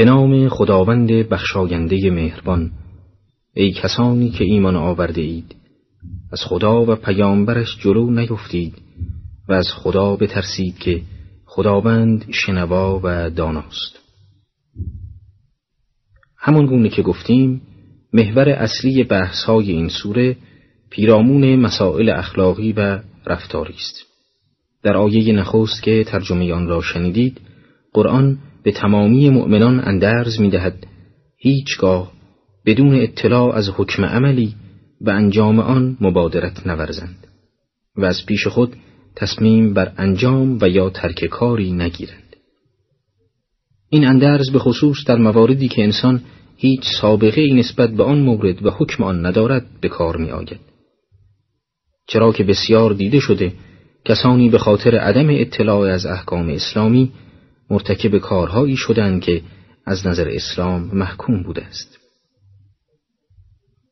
به نام خداوند بخشاینده مهربان. ای کسانی که ایمان آورده اید از خدا و پیامبرش جلو نیفتید و از خدا بترسید که خداوند شنوا و داناست. همون گونه که گفتیم محور اصلی بحث های این سوره پیرامون مسائل اخلاقی و رفتاری است. در آیه نخست که ترجمه آن را شنیدید قرآن به تمامی مؤمنان اندرز می دهد هیچگاه بدون اطلاع از حکم عملی و انجام آن مبادرت نورزند و از پیش خود تصمیم بر انجام و یا ترک کاری نگیرند این اندرز به خصوص در مواردی که انسان هیچ سابقه ای نسبت به آن مورد و حکم آن ندارد به کار می آید. چرا که بسیار دیده شده کسانی به خاطر عدم اطلاع از احکام اسلامی مرتکب کارهایی شدند که از نظر اسلام محکوم بوده است.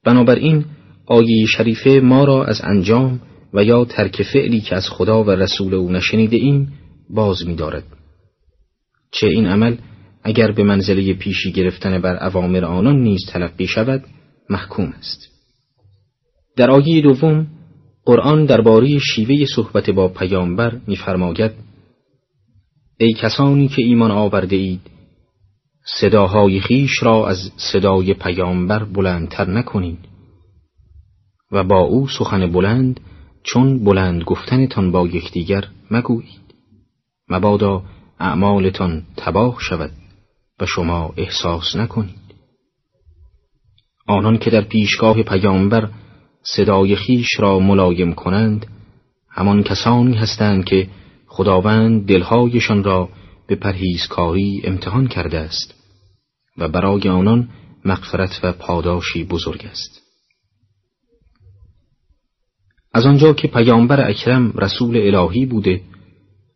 بنابراین آیه شریفه ما را از انجام و یا ترک فعلی که از خدا و رسول او نشنیده ایم باز می دارد. چه این عمل اگر به منزله پیشی گرفتن بر اوامر آنان نیز تلقی شود محکوم است. در آیه دوم قرآن درباره شیوه صحبت با پیامبر می‌فرماید ای کسانی که ایمان آورده اید صداهای خیش را از صدای پیامبر بلندتر نکنید و با او سخن بلند چون بلند گفتنتان با یکدیگر مگویید. مبادا اعمالتان تباه شود و شما احساس نکنید. آنان که در پیشگاه پیامبر صدای خیش را ملایم کنند همان کسانی هستند که خداوند دلهایشان را به پرهیزکاری امتحان کرده است و برای آنان مغفرت و پاداشی بزرگ است. از آنجا که پیامبر اکرم رسول الهی بوده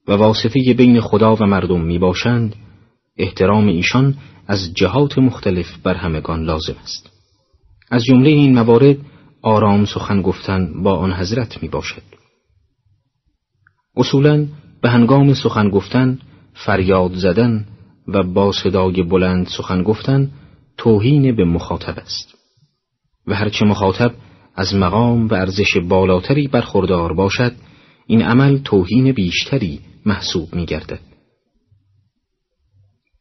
و واسطه بین خدا و مردم می باشند احترام ایشان از جهات مختلف بر همگان لازم است. از جمله این موارد آرام سخن گفتن با آن حضرت می باشد اصولا به هنگام سخن گفتن فریاد زدن و با صدای بلند سخن گفتن توهین به مخاطب است و هرچه مخاطب از مقام و ارزش بالاتری برخوردار باشد این عمل توهین بیشتری محسوب می گردد.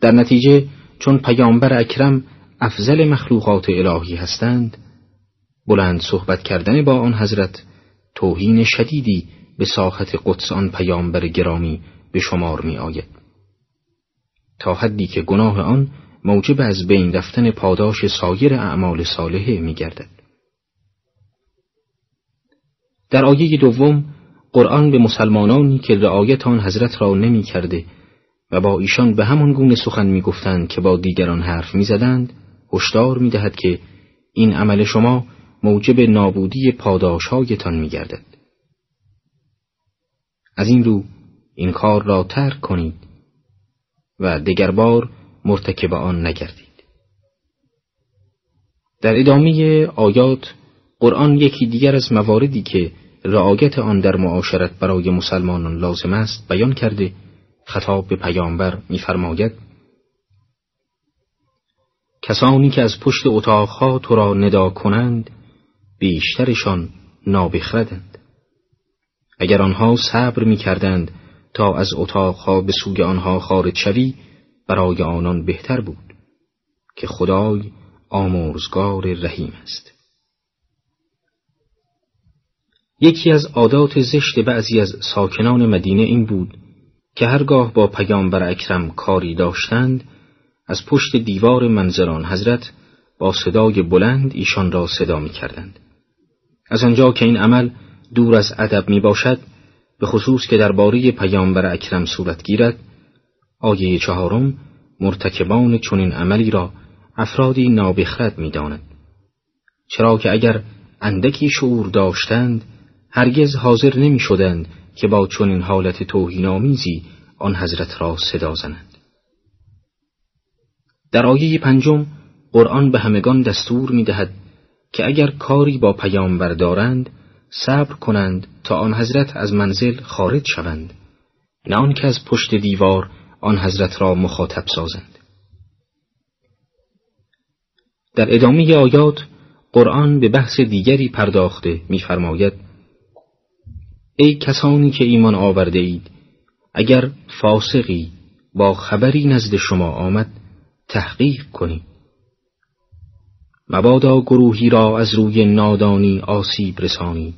در نتیجه چون پیامبر اکرم افضل مخلوقات الهی هستند بلند صحبت کردن با آن حضرت توهین شدیدی به ساحت قدس آن پیامبر گرامی به شمار می آید. تا حدی که گناه آن موجب از بین رفتن پاداش سایر اعمال صالحه می گردد. در آیه دوم قرآن به مسلمانانی که رعایت آن حضرت را نمی کرده و با ایشان به همان گونه سخن می گفتند که با دیگران حرف می زدند هشدار می دهد که این عمل شما موجب نابودی پاداشهایتان می گردد. از این رو این کار را ترک کنید و دگر بار مرتکب آن نگردید. در ادامه آیات قرآن یکی دیگر از مواردی که رعایت آن در معاشرت برای مسلمانان لازم است بیان کرده خطاب به پیامبر می‌فرماید کسانی که از پشت اتاقها تو را ندا کنند بیشترشان نابخردند اگر آنها صبر می‌کردند تا از اتاقها به سوی آنها خارج شوی برای آنان بهتر بود که خدای آمرزگار رحیم است یکی از عادات زشت بعضی از ساکنان مدینه این بود که هرگاه با پیامبر اکرم کاری داشتند از پشت دیوار منظران حضرت با صدای بلند ایشان را صدا می کردند. از آنجا که این عمل دور از ادب می باشد به خصوص که درباره پیامبر اکرم صورت گیرد آیه چهارم مرتکبان چنین عملی را افرادی نابخرد می داند. چرا که اگر اندکی شعور داشتند هرگز حاضر نمی شدند که با چنین حالت توهینآمیزی آن حضرت را صدا زنند. در آیه پنجم قرآن به همگان دستور می دهد که اگر کاری با پیامبر دارند صبر کنند تا آن حضرت از منزل خارج شوند. نه آنکه از پشت دیوار آن حضرت را مخاطب سازند. در ادامه آیات قرآن به بحث دیگری پرداخته می‌فرماید ای کسانی که ایمان آورده اید اگر فاسقی با خبری نزد شما آمد تحقیق کنید. مبادا گروهی را از روی نادانی آسیب رسانید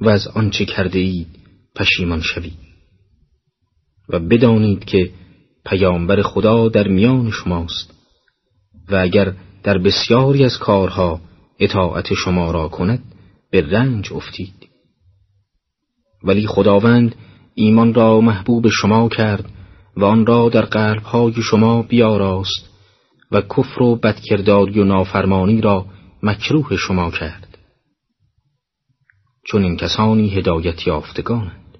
و از آنچه کرده اید پشیمان شوید. و بدانید که پیامبر خدا در میان شماست و اگر در بسیاری از کارها اطاعت شما را کند به رنج افتید. ولی خداوند ایمان را محبوب شما کرد و آن را در قلبهای شما بیاراست و کفر و بدکرداری و نافرمانی را مکروه شما کرد. چون این کسانی هدایت یافتگانند.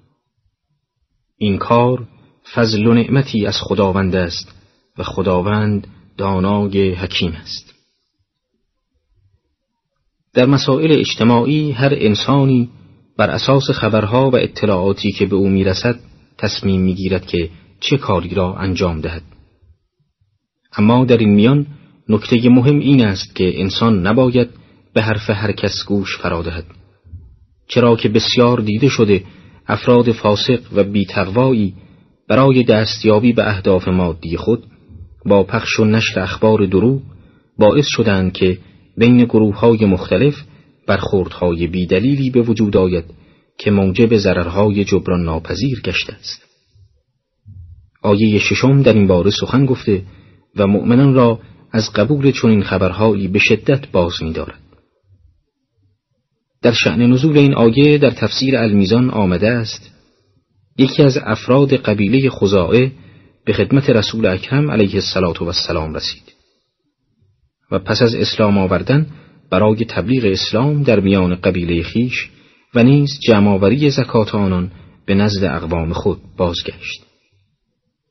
این کار فضل و نعمتی از خداوند است و خداوند دانای حکیم است. در مسائل اجتماعی هر انسانی بر اساس خبرها و اطلاعاتی که به او می‌رسد تصمیم می‌گیرد که چه کاری را انجام دهد. اما در این میان نکته مهم این است که انسان نباید به حرف هر کس گوش فرا دهد چرا که بسیار دیده شده افراد فاسق و بیتقوایی برای دستیابی به اهداف مادی خود با پخش و نشر اخبار دروغ باعث شدند که بین گروه های مختلف برخوردهای بیدلیلی به وجود آید که موجب ضررهای جبران ناپذیر گشته است. آیه ششم در این باره سخن گفته و مؤمنان را از قبول چنین خبرهایی به شدت باز دارد. در شعن نزول این آیه در تفسیر المیزان آمده است یکی از افراد قبیله خزائه به خدمت رسول اکرم علیه السلام رسید و پس از اسلام آوردن برای تبلیغ اسلام در میان قبیله خیش و نیز جمعآوری زکات آنان به نزد اقوام خود بازگشت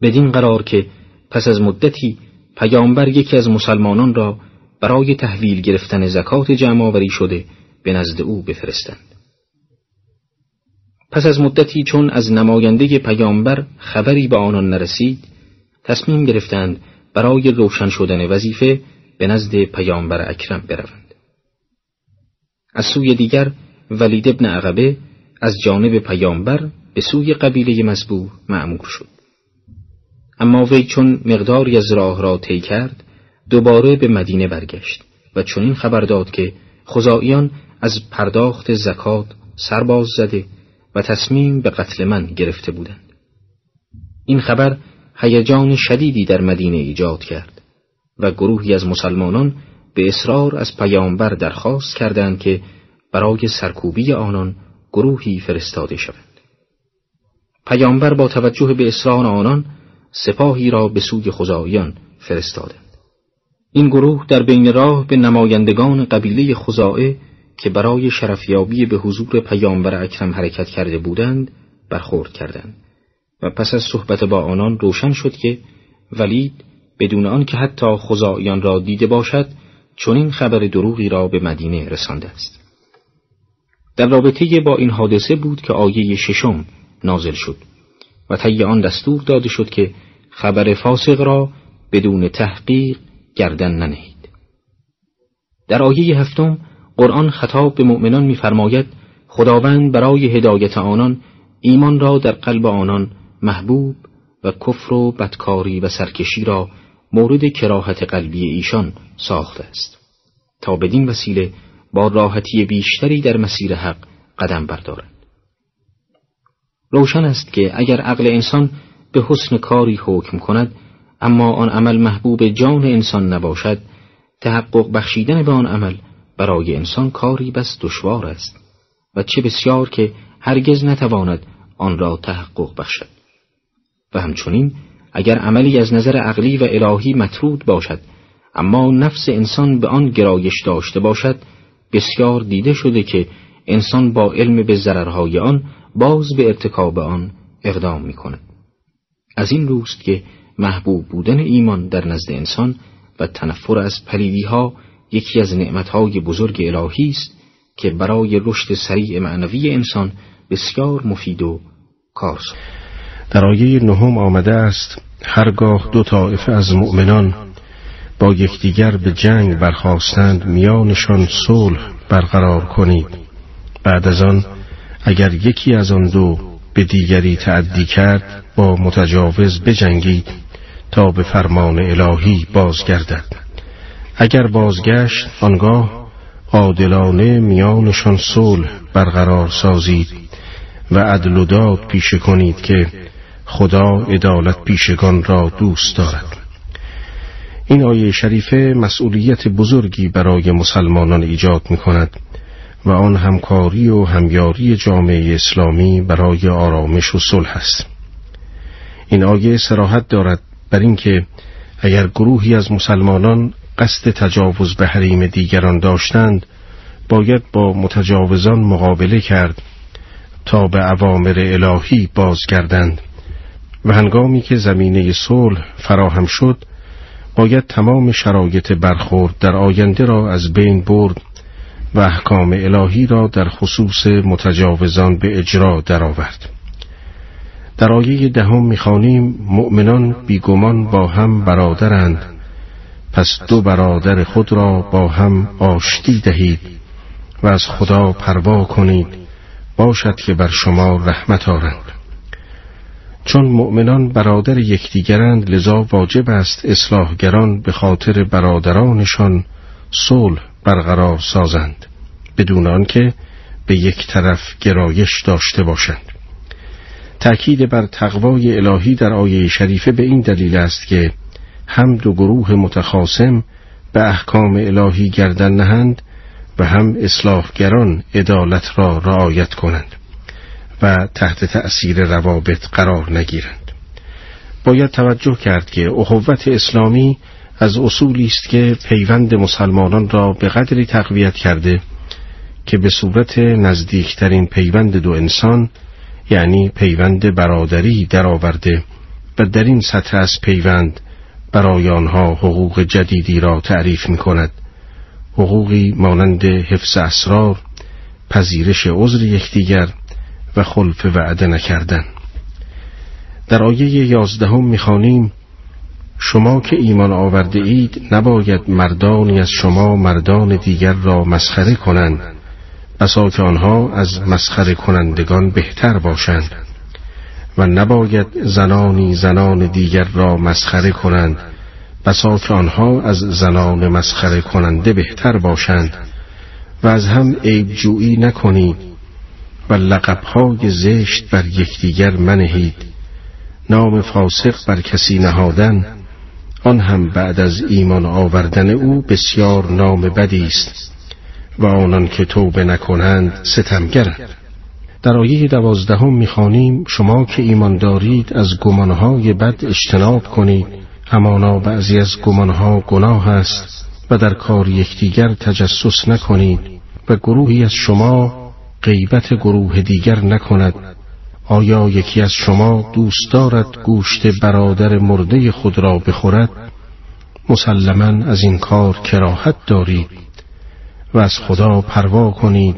بدین قرار که پس از مدتی پیامبر یکی از مسلمانان را برای تحویل گرفتن زکات جمعآوری شده به نزد او بفرستند. پس از مدتی چون از نماینده پیامبر خبری به آنان نرسید تصمیم گرفتند برای روشن شدن وظیفه به نزد پیامبر اکرم بروند. از سوی دیگر ولید ابن عقبه از جانب پیامبر به سوی قبیله مزبوح معمور شد. اما وی چون مقداری از راه را طی کرد دوباره به مدینه برگشت و چنین خبر داد که خزائیان از پرداخت زکات سرباز زده و تصمیم به قتل من گرفته بودند. این خبر هیجان شدیدی در مدینه ایجاد کرد و گروهی از مسلمانان به اصرار از پیامبر درخواست کردند که برای سرکوبی آنان گروهی فرستاده شوند. پیامبر با توجه به اصرار آنان سپاهی را به سوی خزاییان فرستادند. این گروه در بین راه به نمایندگان قبیله خزائه که برای شرفیابی به حضور پیامبر اکرم حرکت کرده بودند برخورد کردند. و پس از صحبت با آنان روشن شد که ولید بدون آنکه حتی خزائیان را دیده باشد چنین خبر دروغی را به مدینه رسانده است. در رابطه با این حادثه بود که آیه ششم نازل شد. و طی آن دستور داده شد که خبر فاسق را بدون تحقیق گردن ننهید. در آیه هفتم قرآن خطاب به مؤمنان می‌فرماید خداوند برای هدایت آنان ایمان را در قلب آنان محبوب و کفر و بدکاری و سرکشی را مورد کراهت قلبی ایشان ساخته است. تا بدین وسیله با راحتی بیشتری در مسیر حق قدم بردارند روشن است که اگر عقل انسان به حسن کاری حکم کند اما آن عمل محبوب جان انسان نباشد تحقق بخشیدن به آن عمل برای انسان کاری بس دشوار است و چه بسیار که هرگز نتواند آن را تحقق بخشد. و همچنین اگر عملی از نظر عقلی و الهی مطرود باشد اما نفس انسان به آن گرایش داشته باشد بسیار دیده شده که انسان با علم به ضررهای آن باز به ارتکاب آن اقدام می کند. از این روست که محبوب بودن ایمان در نزد انسان و تنفر از پلیدی ها یکی از نعمتهای بزرگ الهی است که برای رشد سریع معنوی انسان بسیار مفید و کارساز در آیه نهم آمده است هرگاه دو طایفه از مؤمنان با یکدیگر به جنگ برخواستند میانشان صلح برقرار کنید بعد از آن اگر یکی از آن دو به دیگری تعدی کرد با متجاوز بجنگید تا به فرمان الهی بازگردد. اگر بازگشت آنگاه عادلانه میانشان صلح برقرار سازید و عدل و داد پیشه کنید که خدا عدالت پیشگان را دوست دارد. این آیه شریفه مسئولیت بزرگی برای مسلمانان ایجاد می کند و آن همکاری و همیاری جامعه اسلامی برای آرامش و صلح است. این آیه سراحت دارد بر اینکه اگر گروهی از مسلمانان قصد تجاوز به حریم دیگران داشتند باید با متجاوزان مقابله کرد تا به عوامر الهی بازگردند و هنگامی که زمینه صلح فراهم شد باید تمام شرایط برخورد در آینده را از بین برد و احکام الهی را در خصوص متجاوزان به اجرا درآورد. در آیه دهم می‌خوانیم مؤمنان بیگمان با هم برادرند پس دو برادر خود را با هم آشتی دهید و از خدا پروا کنید باشد که بر شما رحمت آرند چون مؤمنان برادر یکدیگرند لذا واجب است اصلاحگران به خاطر برادرانشان صلح برقرار سازند بدون آنکه به یک طرف گرایش داشته باشند. تأکید بر تقوای الهی در آیه شریفه به این دلیل است که هم دو گروه متخاسم به احکام الهی گردن نهند و هم اصلاحگران عدالت را رعایت کنند و تحت تأثیر روابط قرار نگیرند. باید توجه کرد که اخوت اسلامی از اصولی است که پیوند مسلمانان را به قدری تقویت کرده که به صورت نزدیکترین پیوند دو انسان یعنی پیوند برادری درآورده و در این سطح از پیوند برای آنها حقوق جدیدی را تعریف می کند حقوقی مانند حفظ اسرار پذیرش عذر یکدیگر و خلف وعده نکردن. در آیه یازدهم می‌خوانیم شما که ایمان آورده اید نباید مردانی از شما مردان دیگر را مسخره کنند. بسا که آنها از مسخره کنندگان بهتر باشند. و نباید زنانی زنان دیگر را مسخره کنند. بسا که آنها از زنان مسخره کننده بهتر باشند. و از هم عیب جویی نکنید. و لقبهای زشت بر یکدیگر منهید. نام فاسق بر کسی نهادن. آن هم بعد از ایمان آوردن او بسیار نام بدی است و آنان که توبه نکنند ستمگرند. در آیه دوازدهم می‌خوانیم شما که ایمان دارید از گمانهای بد اجتناب کنید. همانا بعضی از گمانها گناه است و در کار یکدیگر تجسس نکنید و گروهی از شما غیبت گروه دیگر نکند. آیا یکی از شما دوست دارد گوشت برادر مرده خود را بخورد؟ مسلما از این کار کراهت دارید و از خدا پروا کنید.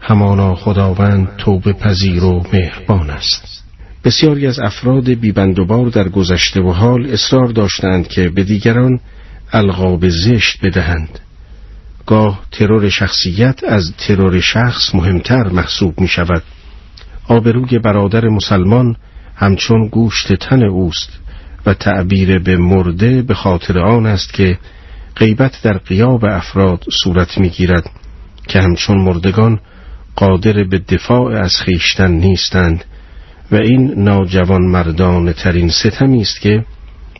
همانا خداوند توبه پذیر و مهربان است. بسیاری از افراد بیبندوبار در گذشته و حال اصرار داشتند که به دیگران القاب زشت بدهند. گاه ترور شخصیت از ترور شخص مهمتر محسوب می شود آبروی برادر مسلمان همچون گوشت تن اوست و تعبیر به مرده به خاطر آن است که غیبت در قیاب افراد صورت می‌گیرد که همچون مردگان قادر به دفاع از خیشتن نیستند و این ناجوان مردان ترین ستمی است که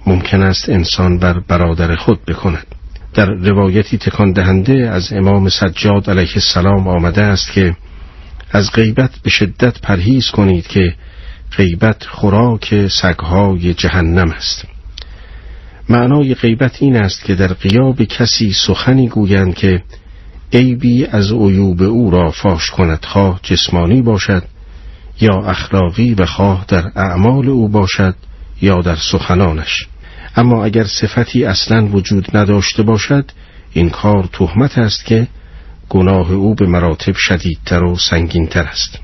ممکن است انسان بر برادر خود بکند. در روایتی تکان دهنده از امام سجاد علیه السلام آمده است که از غیبت به شدت پرهیز کنید که غیبت خوراک سگهای جهنم است. معنای غیبت این است که در قیاب کسی سخنی گویند که عیبی از عیوب او را فاش کند خواه جسمانی باشد یا اخلاقی و خواه در اعمال او باشد یا در سخنانش. اما اگر صفتی اصلا وجود نداشته باشد این کار تهمت است که گناه او به مراتب شدیدتر و سنگینتر است.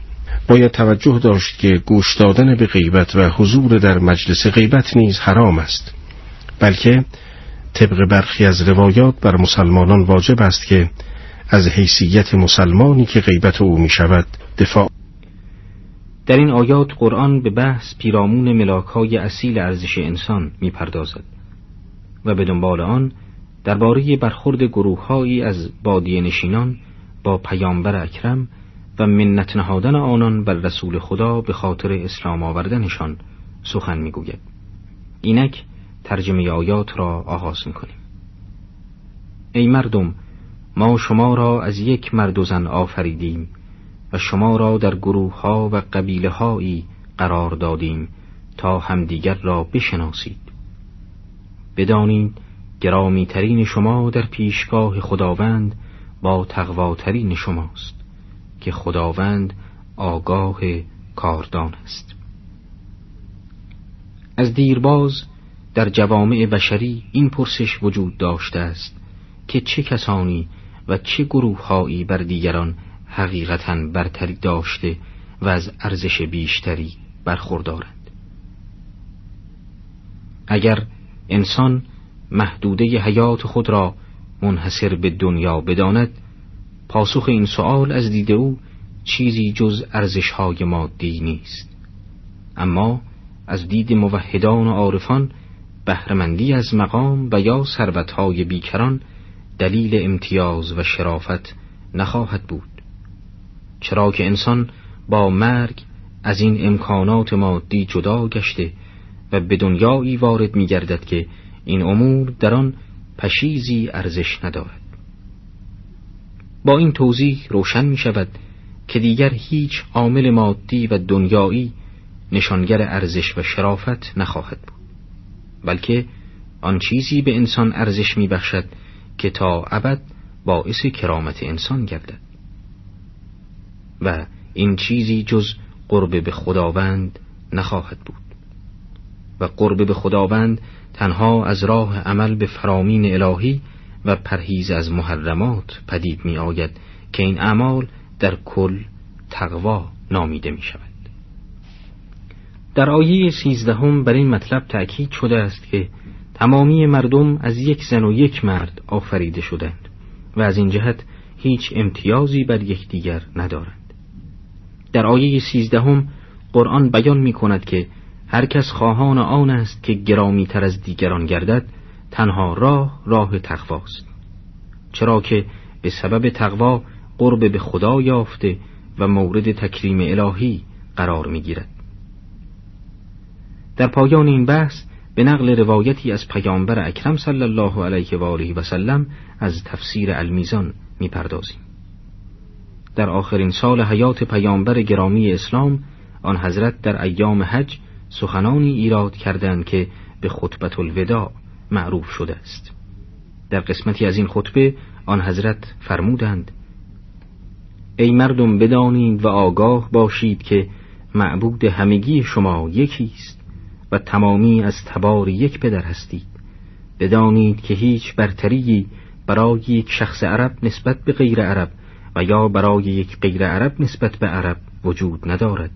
باید توجه داشت که گوش دادن به غیبت و حضور در مجلس غیبت نیز حرام است. بلکه طبق برخی از روایات بر مسلمانان واجب است که از حیثیت مسلمانی که غیبت او می شود دفاع. در این آیات قرآن به بحث پیرامون ملاکهای اصیل ارزش انسان می پردازد و به دنبال آن درباره برخورد گروههایی از بادیه نشینان با پیامبر اکرم و منت نهادن آنان بر رسول خدا به خاطر اسلام آوردنشان سخن می‌گوید. اینک ترجمه آیات را آغاز می‌کنیم. ای مردم ما شما را از یک مرد و زن آفریدیم و شما را در گروه ها و قبیله هایی قرار دادیم تا همدیگر را بشناسید. بدانید گرامی ترین شما در پیشگاه خداوند با تقواترین شماست که خداوند آگاه کاردان است. از دیرباز در جوامع بشری این پرسش وجود داشته است که چه کسانی و چه گروههایی بر دیگران حقیقتا برتری داشته و از ارزش بیشتری برخوردارند. اگر انسان محدوده حیات خود را منحصر به دنیا بداند پاسخ این سؤال از دید او چیزی جز ارزشهای مادی نیست. اما از دید موحدان و عارفان بهرهمندی از مقام و یا ثروتهای بیکران دلیل امتیاز و شرافت نخواهد بود. چرا که انسان با مرگ از این امکانات مادی جدا گشته و به دنیایی وارد می گردد که این امور در آن پشیزی ارزش ندارد. با این توضیح روشن می شود که دیگر هیچ عامل مادی و دنیایی نشانگر ارزش و شرافت نخواهد بود بلکه آن چیزی به انسان ارزش می بخشد که تا ابد باعث کرامت انسان گردد. و این چیزی جز قرب به خداوند نخواهد بود. و قرب به خداوند تنها از راه عمل به فرامین الهی و پرهیز از محرمات پدید می آید که این اعمال در کل تقوا نامیده می شود در آیه سیزدهم بر این مطلب تأکید شده است که تمامی مردم از یک زن و یک مرد آفریده شدند و از این جهت هیچ امتیازی بر یکدیگر ندارند. در آیه سیزدهم قرآن بیان می کند که هر کس خواهان آن است که گرامی تر از دیگران گردد تنها راه راه تقواست چرا که به سبب تقوا قرب به خدا یافته و مورد تکریم الهی قرار می گیرد. در پایان این بحث به نقل روایتی از پیامبر اکرم صلی الله علیه و آله و سلم از تفسیر المیزان می‌پردازیم. در آخرین سال حیات پیامبر گرامی اسلام آن حضرت در ایام حج سخنانی ایراد کردند که به خطبت الوداع معروف شده است. در قسمتی از این خطبه آن حضرت فرمودند ای مردم بدانید و آگاه باشید که معبود همگی شما یکی است و تمامی از تبار یک پدر هستید. بدانید که هیچ برتری برای یک شخص عرب نسبت به غیر عرب و یا برای یک غیر عرب نسبت به عرب وجود ندارد.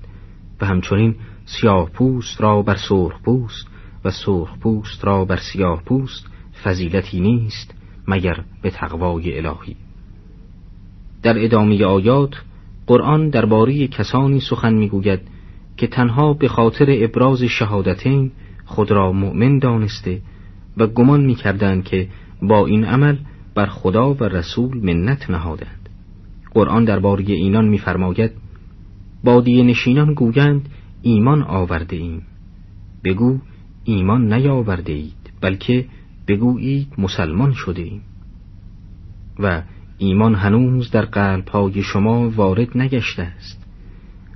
و همچنین سیاه پوست را بر سرخ پوست و سرخ پوست را بر سیاه پوست فضیلتی نیست مگر به تقوای الهی. در ادامه آیات قرآن درباره کسانی سخن می‌گوید که تنها به خاطر ابراز شهادتین خود را مؤمن دانسته و گمان می‌کردند که با این عمل بر خدا و رسول منت نهادند. قرآن درباره اینان میفرماید بادیه نشینان گویند ایمان آورده ایم. بگو ایمان نیاورده اید بلکه بگویید مسلمان شده ایم. و ایمان هنوز در قلب های شما وارد نگشته است.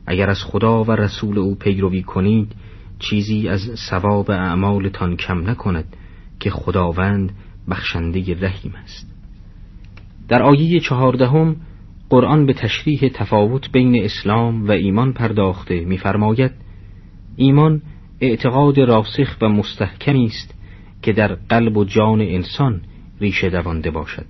اگر از خدا و رسول او پیروی کنید چیزی از ثواب اعمالتان کم نکند که خداوند بخشنده رحیم است. در آیه چهاردهم قرآن به تشریح تفاوت بین اسلام و ایمان پرداخته می‌فرماید ایمان اعتقاد راسخ و مستحکمی است که در قلب و جان انسان ریشه دوانده باشد.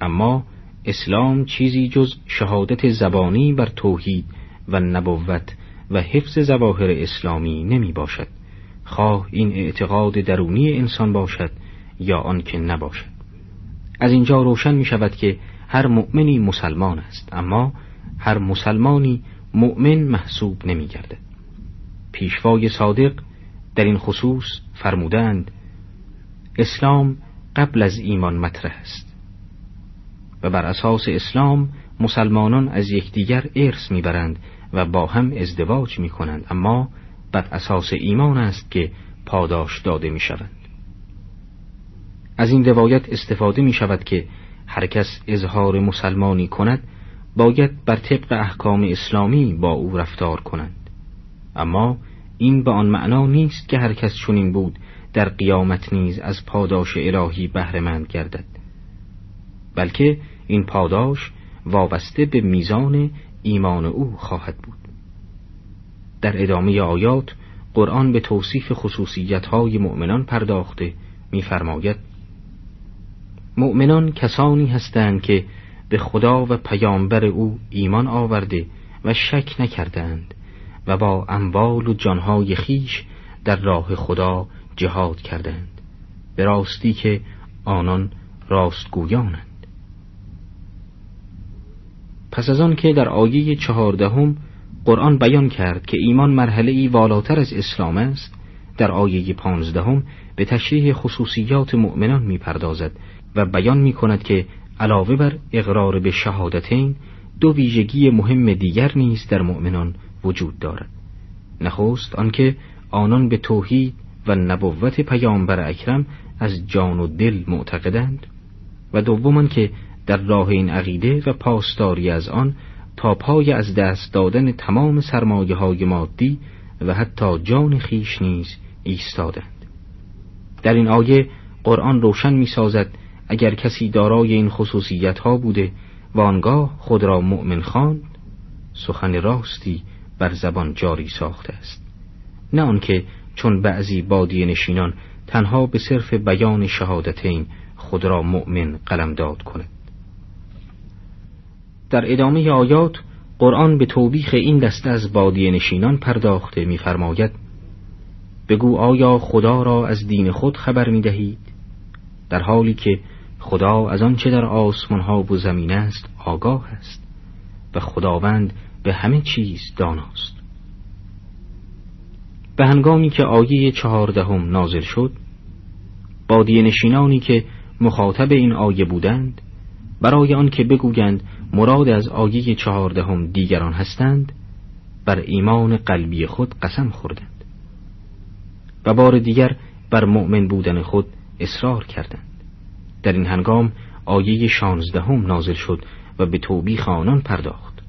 اما اسلام چیزی جز شهادت زبانی بر توحید و نبوت و حفظ زواهر اسلامی نمی باشد. خواه این اعتقاد درونی انسان باشد یا آنکه نباشد. از اینجا روشن می شود که هر مؤمنی مسلمان است اما هر مسلمانی مؤمن محسوب نمی گرده. پیشوای صادق در این خصوص فرمودند اسلام قبل از ایمان مطرح است و بر اساس اسلام مسلمانان از یکدیگر ارث می‌برند و با هم ازدواج می کنند اما بر اساس ایمان است که پاداش داده می شوند. از این روایت استفاده می شود که هر کس اظهار مسلمانی کند باید بر طبق احکام اسلامی با او رفتار کنند. اما این به آن معنا نیست که هر کس چنین بود در قیامت نیز از پاداش الهی بهرهمند گردد. بلکه این پاداش وابسته به میزان ایمان او خواهد بود. در ادامه آیات قرآن به توصیف خصوصیتهای مؤمنان پرداخته می‌فرماید مؤمنان کسانی هستند که به خدا و پیامبر او ایمان آورده و شک نکردند و با اموال و جانهای خیش در راه خدا جهاد کردند به راستی که آنان راستگویانند. پس از آن که در آیه چهاردهم قرآن بیان کرد که ایمان مرحله ای والاتر از اسلام است در آیه پانزدهم به تشریح خصوصیات مؤمنان می‌پردازد و بیان می کند که علاوه بر اقرار به شهادتین دو ویژگی مهم دیگر نیز در مؤمنان وجود دارد. نخست آنکه آنان به توحید و نبوت پیامبر اکرم از جان و دل معتقدند و دوم که در راه این عقیده و پاسداری از آن تا پای از دست دادن تمام سرمایه های مادی و حتی جان خیش نیز ایستادند. در این آیه قرآن روشن می سازد اگر کسی دارای این خصوصیت ها بوده و آنگاه خود را مؤمن خواند سخن راستی بر زبان جاری ساخته است نه آنکه چون بعضی بادی نشینان تنها به صرف بیان شهادتین خود را مؤمن قلمداد کند در ادامه آیات قرآن به توبیخ این دسته از بادی نشینان پرداخته می‌فرماید بگو آیا خدا را از دین خود خبر می دهید؟ در حالی که خدا از آنچه در آسمان ها و زمین است آگاه است و خداوند به همه چیز داناست. به هنگامی که آیه چهاردهم نازل شد بادی نشینانی که مخاطب این آیه بودند برای آنکه بگویند مراد از آیه چهاردهم دیگران هستند بر ایمان قلبی خود قسم خوردند و بار دیگر بر مؤمن بودن خود اصرار کردند. در این هنگام آیه شانزدهم نازل شد و به توبیخ آنان پرداخت.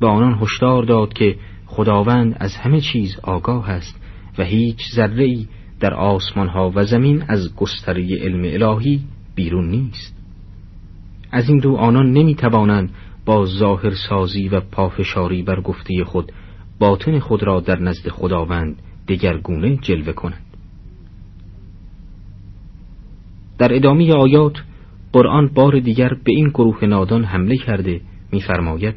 به آنان هشدار داد که خداوند از همه چیز آگاه است و هیچ ذره در آسمان ها و زمین از گستره علم الهی بیرون نیست. از این دو آنان نمی توانند با ظاهر سازی و پافشاری بر گفته خود باطن خود را در نزد خداوند دگرگونه جلوه کنند. در ادامه آیات قرآن بار دیگر به این گروه نادان حمله کرده می‌فرماید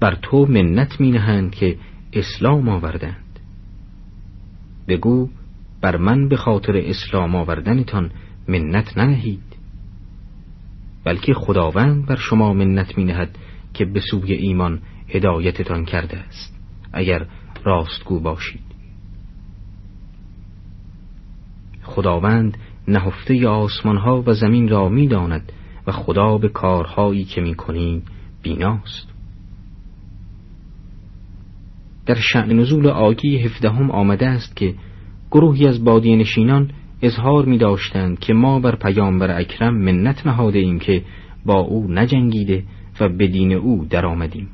بر تو منت می نهند که اسلام آوردند. بگو بر من به خاطر اسلام آوردنتان منت ننهید. بلکه خداوند بر شما منت می نهد که به سوی ایمان هدایتتان کرده است اگر راستگو باشید. خداوند نهفته آسمان ها و زمین را می داند و خدا به کارهایی که می کنیم بیناست در شعن نزول آیه هفدهم آمده است که گروهی از بادی نشینان اظهار می داشتند که ما بر پیامبر اکرم منت نهاده ایم که با او نجنگیده و به دین او در آمدیم.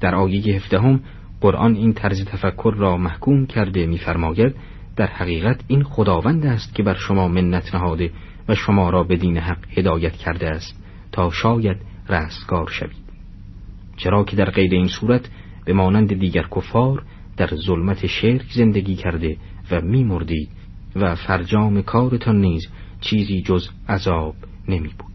در آیه هفدهم قرآن این طرز تفکر را محکوم کرده می‌فرماید در حقیقت این خداوند است که بر شما منت نهاده و شما را به دین حق هدایت کرده است تا شاید رستگار شوید. چرا که در غیر این صورت به مانند دیگر کفار در ظلمت شرک زندگی کرده و میمردید و فرجام کارتان نیز چیزی جز عذاب نمی بود